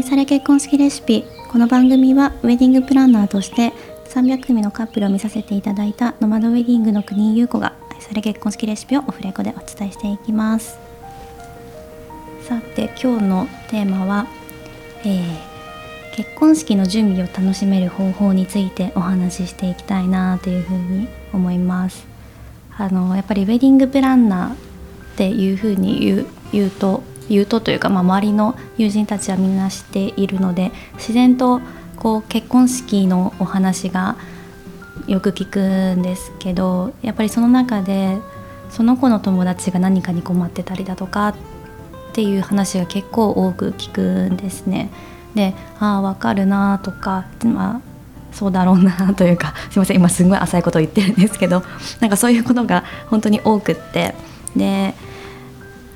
愛され結婚式レシピ。この番組はウェディングプランナーとして300組のカップルを見させていただいたノマドウェディングの国井優子が愛され結婚式レシピをオフレコでお伝えしていきます。さて今日のテーマは、えー、結婚式の準備を楽しめる方法についてお話ししていきたいなというふうに思います。あのやっぱりウェディングプランナーっていうふうに言うと言うとというか、まあ、周りの友人たちはみんな知っているので自然とこう結婚式のお話がよく聞くんですけどやっぱりその中でその子の友達が何かに困ってたりだとかっていう話が結構多く聞くんですね。でああ分かるなとか、まあ、そうだろうなというか すいません今すごい浅いことを言ってるんですけどなんかそういうことが本当に多くってで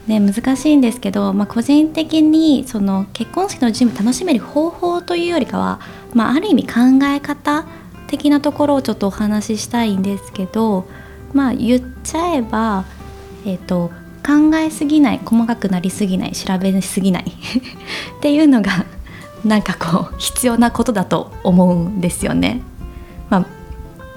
ね、難しいんですけど、まあ、個人的にその結婚式の準備楽しめる方法というよりかは、まあ、ある意味考え方的なところをちょっとお話ししたいんですけど、まあ、言っちゃえば、えーと、考えすぎない細かくなりすぎない調べすぎない っていうのがなんかこう必要なことだと思うんですよね。まあ、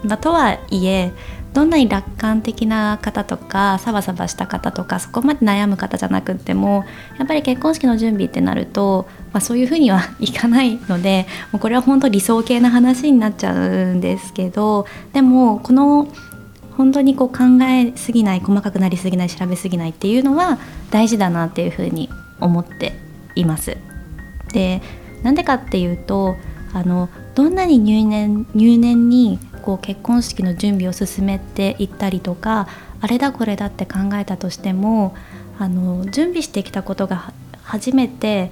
まあ、とはいえどんなに楽観的な方とかサバサバした方とかそこまで悩む方じゃなくってもやっぱり結婚式の準備ってなると、まあ、そういうふうには いかないのでもうこれは本当理想系な話になっちゃうんですけどでもこの本当にこう考えすぎない細かくなりすぎない調べすぎないっていうのは大事だなっていうふうに思っています。でなんでかっていうとあのどんなに入念入念にこう結婚式の準備を進めていったりとかあれだこれだって考えたとしてもあの準備してきたことが初めて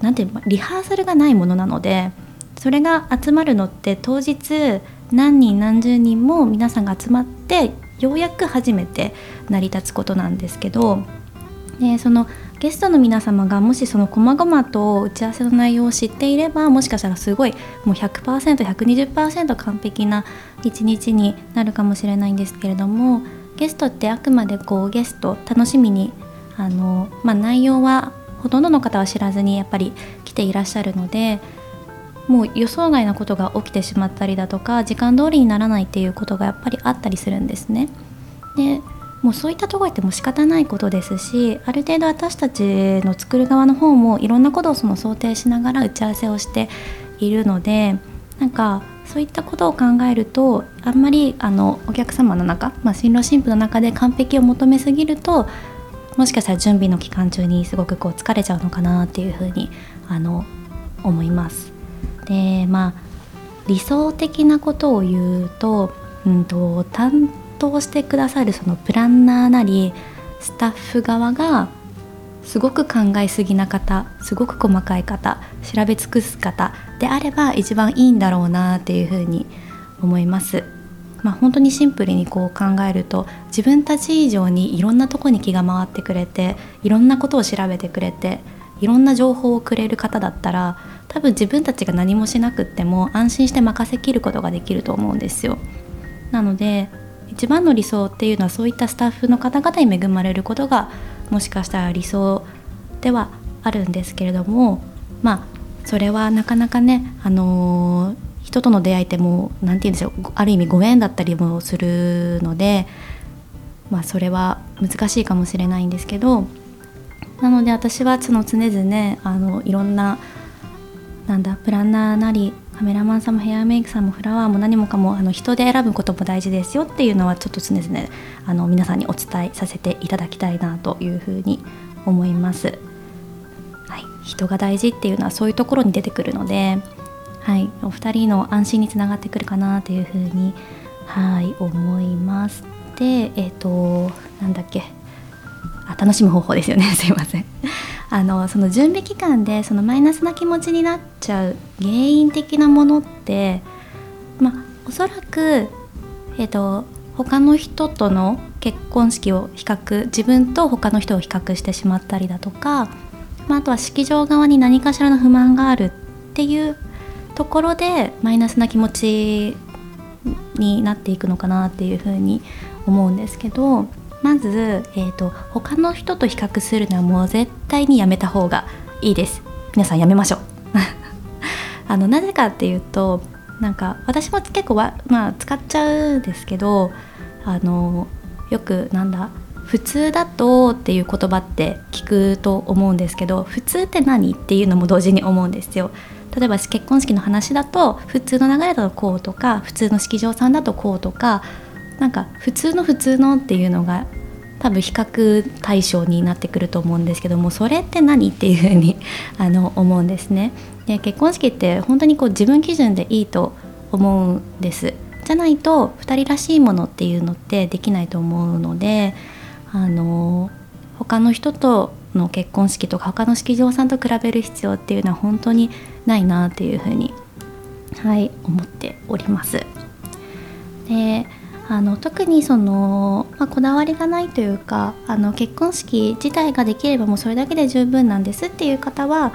なんていうリハーサルがないものなのでそれが集まるのって当日何人何十人も皆さんが集まってようやく初めて成り立つことなんですけど、でそのゲストの皆様がもしその細々と打ち合わせの内容を知っていればもしかしたらすごいもう 100%120% 完璧な一日になるかもしれないんですけれどもゲストってあくまでこうゲスト楽しみにあの、まあ、内容はほとんどの方は知らずにやっぱり来ていらっしゃるのでもう予想外のことが起きてしまったりだとか時間通りにならないっていうことがやっぱりあったりするんですね。でもうそういったところっても仕方ないことですしある程度私たちの作る側の方もいろんなことをその想定しながら打ち合わせをしているのでなんかそういったことを考えるとあんまりあのお客様の中、まあ、新郎新婦の中で完璧を求めすぎるともしかしたら準備の期間中にすごくこう疲れちゃうのかなっていうふうにあの思います。でまあ理想的なことを言うと,、うんと担当してくださるそのプランナーなりスタッフ側がすごく考えすぎな方すごく細かい方調べ尽くす方であれば一番いいんだろうなっていうふうに思います。まあ、本当にシンプルにこう考えると自分たち以上にいろんなとこに気が回ってくれていろんなことを調べてくれていろんな情報をくれる方だったら多分自分たちが何もしなくっても安心して任せきることができると思うんですよ。なので一番の理想っていうのはそういったスタッフの方々に恵まれることがもしかしたら理想ではあるんですけれどもまあそれはなかなかね、あのー、人との出会いってもう何て言うんでしょうある意味ご縁だったりもするので、まあ、それは難しいかもしれないんですけどなので私はその常々あのいろんななんだプランナーなりカメラマンさんもヘアメイクさんもフラワーも何もかもあの人で選ぶことも大事ですよっていうのはちょっと常々あの皆さんにお伝えさせていただきたいなというふうに思います。はい、人が大事っていうのはそういうところに出てくるので、はい、お二人の安心につながってくるかなというふうに、はい、思います。で、えっ、ー、となんだっけあ楽しむ方法ですよね すいません。あのその準備期間でそのマイナスな気持ちになっちゃう原因的なものってまあおそらくえっ、ー、と他の人との結婚式を比較自分と他の人を比較してしまったりだとか、まあ、あとは式場側に何かしらの不満があるっていうところでマイナスな気持ちになっていくのかなっていうふうに思うんですけどまず、えーと、他の人と比較するのはもう絶対にやめた方がいいです皆さんやめましょう あのなぜかっていうとなんか私も結構は、まあ、使っちゃうんですけどあのよくなんだ普通だとっていう言葉って聞くと思うんですけど普通って何っていうのも同時に思うんですよ。例えば結婚式の話だと普通の流れだとこうとか普通の式場さんだとこうとかなんか普通の普通のっていうのが多分比較対象になってくると思うんですけどもそれって何っていうふうにあの思うんですね。で結婚式って本当にこう自分基準でいいと思うんです。じゃないと2人らしいものっていうのってできないと思うのであの他の人との結婚式とか他の式場さんと比べる必要っていうのは本当にないなっていうふうにはい思っております。であの特にその、まあ、こだわりがないというかあの結婚式自体ができればもうそれだけで十分なんですっていう方は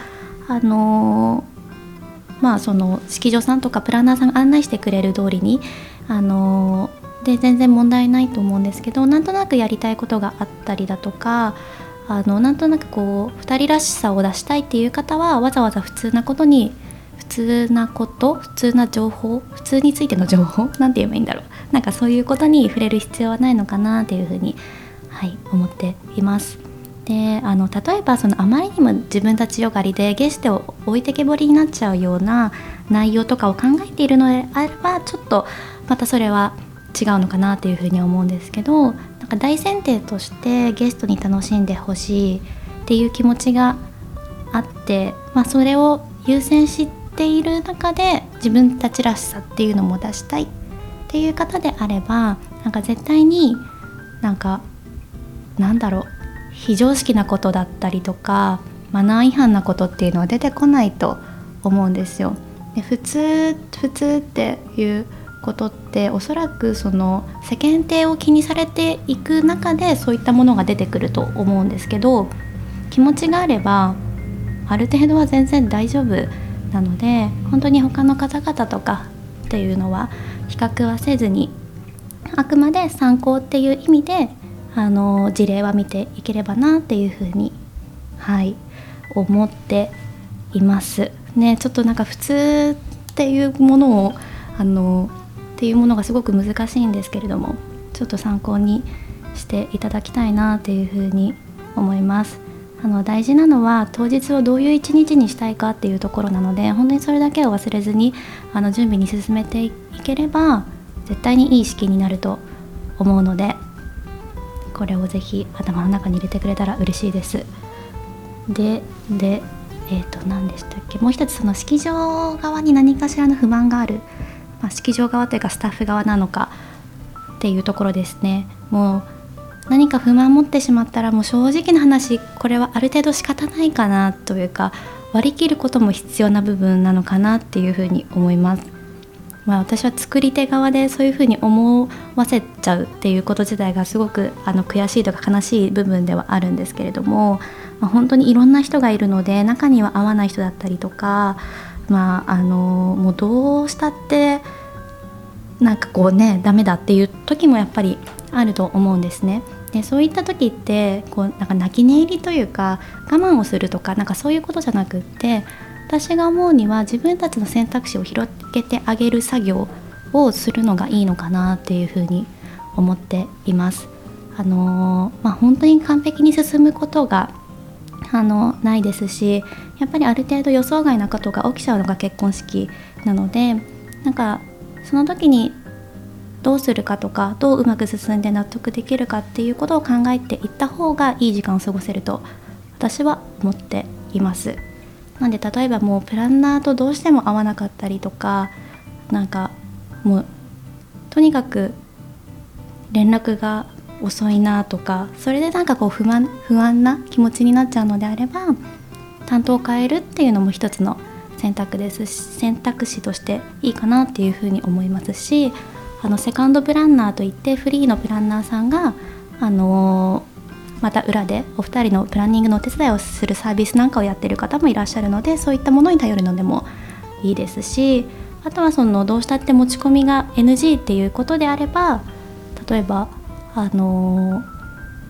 あのまあその式場さんとかプランナーさんが案内してくれる通りにあので全然問題ないと思うんですけどなんとなくやりたいことがあったりだとかあのなんとなくこう2人らしさを出したいっていう方はわざわざ普通なことに通なこと普通な情報普通についての情報なんて言えばいいんだろうなんかそういうことに触れる必要はないのかなっていうふうに、はい、思っています。であの例えばそのあまりにも自分たちよがりでゲストを置いてけぼりになっちゃうような内容とかを考えているのであればちょっとまたそれは違うのかなっていうふうに思うんですけどなんか大前提としてゲストに楽しんでほしいっていう気持ちがあって、まあ、それを優先してている中で自分たちらしさっていうのも出したいっていう方であればなんか絶対になんかなんだろう非常識なことだったりとかマナー違反なことっていうのは出てこないと思うんですよ。で普通普通っていうことっておそらくその世間体を気にされていく中でそういったものが出てくると思うんですけど気持ちがあればある程度は全然大丈夫なので本当に他の方々とかっていうのは比較はせずにあくまで参考っていう意味であの事例は見ていければなっていうふうにはい思っています。ねちょっとなんか普通っていうものをあのっていうものがすごく難しいんですけれどもちょっと参考にしていただきたいなっていうふうに思います。あの大事なのは当日をどういう一日にしたいかっていうところなので本当にそれだけを忘れずにあの準備に進めていければ絶対にいい式になると思うのでこれをぜひ頭の中に入れてくれたら嬉しいです。ででえーと、何でしたっけ？もう一つその式場側に何かしらの不満がある、まあ、式場側というかスタッフ側なのかっていうところですね。もう何か不満持ってしまったらもう正直な話これはある程度仕方ないかなというか割り切ることも必要な部分なのかなっていうふうに思います。まあ、私は作り手側でそういうふうに思わせちゃうっていうこと自体がすごくあの悔しいとか悲しい部分ではあるんですけれども、まあ、本当にいろんな人がいるので中には合わない人だったりとか、まあ、あのもうどうしたってなんかこうねダメだっていう時もやっぱりあると思うんですね。でそういった時ってこうなんか泣き寝入りというか我慢をするとかなんかそういうことじゃなくって私が思うには自分たちの選択肢を広げてあげる作業をするのがいいのかなっていうふうに思っています。あのまあ、本当に完璧に進むことがあのないですしやっぱりある程度予想外なことが起きちゃうのが結婚式なのでなんかその時にどうするかとかどううまく進んで納得できるかっていうことを考えていった方がいい時間を過ごせると私は思っています。なんで例えばもうプランナーとどうしても合わなかったりとかなんかもうとにかく連絡が遅いなとかそれでなんかこう不安不安な気持ちになっちゃうのであれば担当を変えるっていうのも一つの選択です選択肢としていいかなっていうふうに思いますしあのセカンドプランナーといってフリーのプランナーさんが、あのー、また裏でお二人のプランニングのお手伝いをするサービスなんかをやってる方もいらっしゃるのでそういったものに頼るのでもいいですしあとはそのどうしたって持ち込みが NG っていうことであれば例えばあの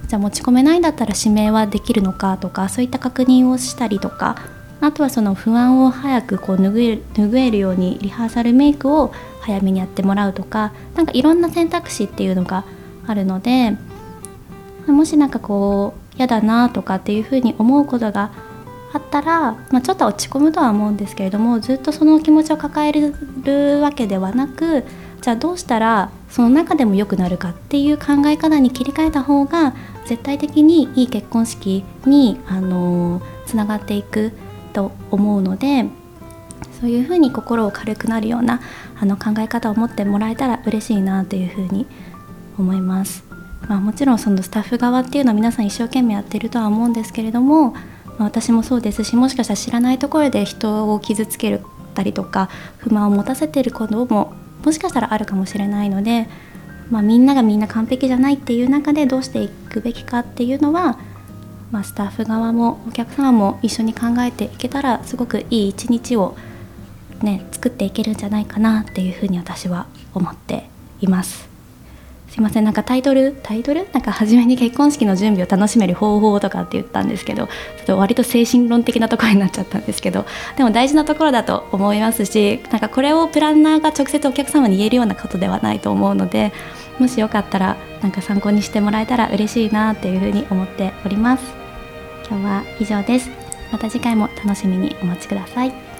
ー、じゃあ持ち込めないんだったら指名はできるのかとかそういった確認をしたりとかあとはその不安を早くこう拭え拭えるようにリハーサルメイクを早めにやってもらうとかなんかいろんな選択肢っていうのがあるのでもし何かこう嫌だなとかっていうふうに思うことがあったら、まあ、ちょっと落ち込むとは思うんですけれどもずっとその気持ちを抱えるわけではなくじゃあどうしたらその中でも良くなるかっていう考え方に切り替えた方が絶対的にいい結婚式にあのつながっていくと思うのでそういうふうに心を軽くなるようなあの考え方を持ってもらえたら嬉しいなというふうに思います。まあ、もちろんそのスタッフ側っていうのは皆さん一生懸命やってるとは思うんですけれども、まあ、私もそうですしもしかしたら知らないところで人を傷つけたりとか不満を持たせてることももしかしたらあるかもしれないので、まあ、みんながみんな完璧じゃないっていう中でどうしていくべきかっていうのは、まあ、スタッフ側もお客様も一緒に考えていけたらすごくいい一日を、ね、作っていけるんじゃないかなっていうふうに私は思っています。すいませんなんかタイトルタイトル？なんか初めに結婚式の準備を楽しめる方法とかって言ったんですけどちょっと割と精神論的なところになっちゃったんですけどでも大事なところだと思いますしなんかこれをプランナーが直接お客様に言えるようなことではないと思うのでもしよかったらなんか参考にしてもらえたら嬉しいなっていうふうに思っております今日は以上です。また次回も楽しみにお待ちください。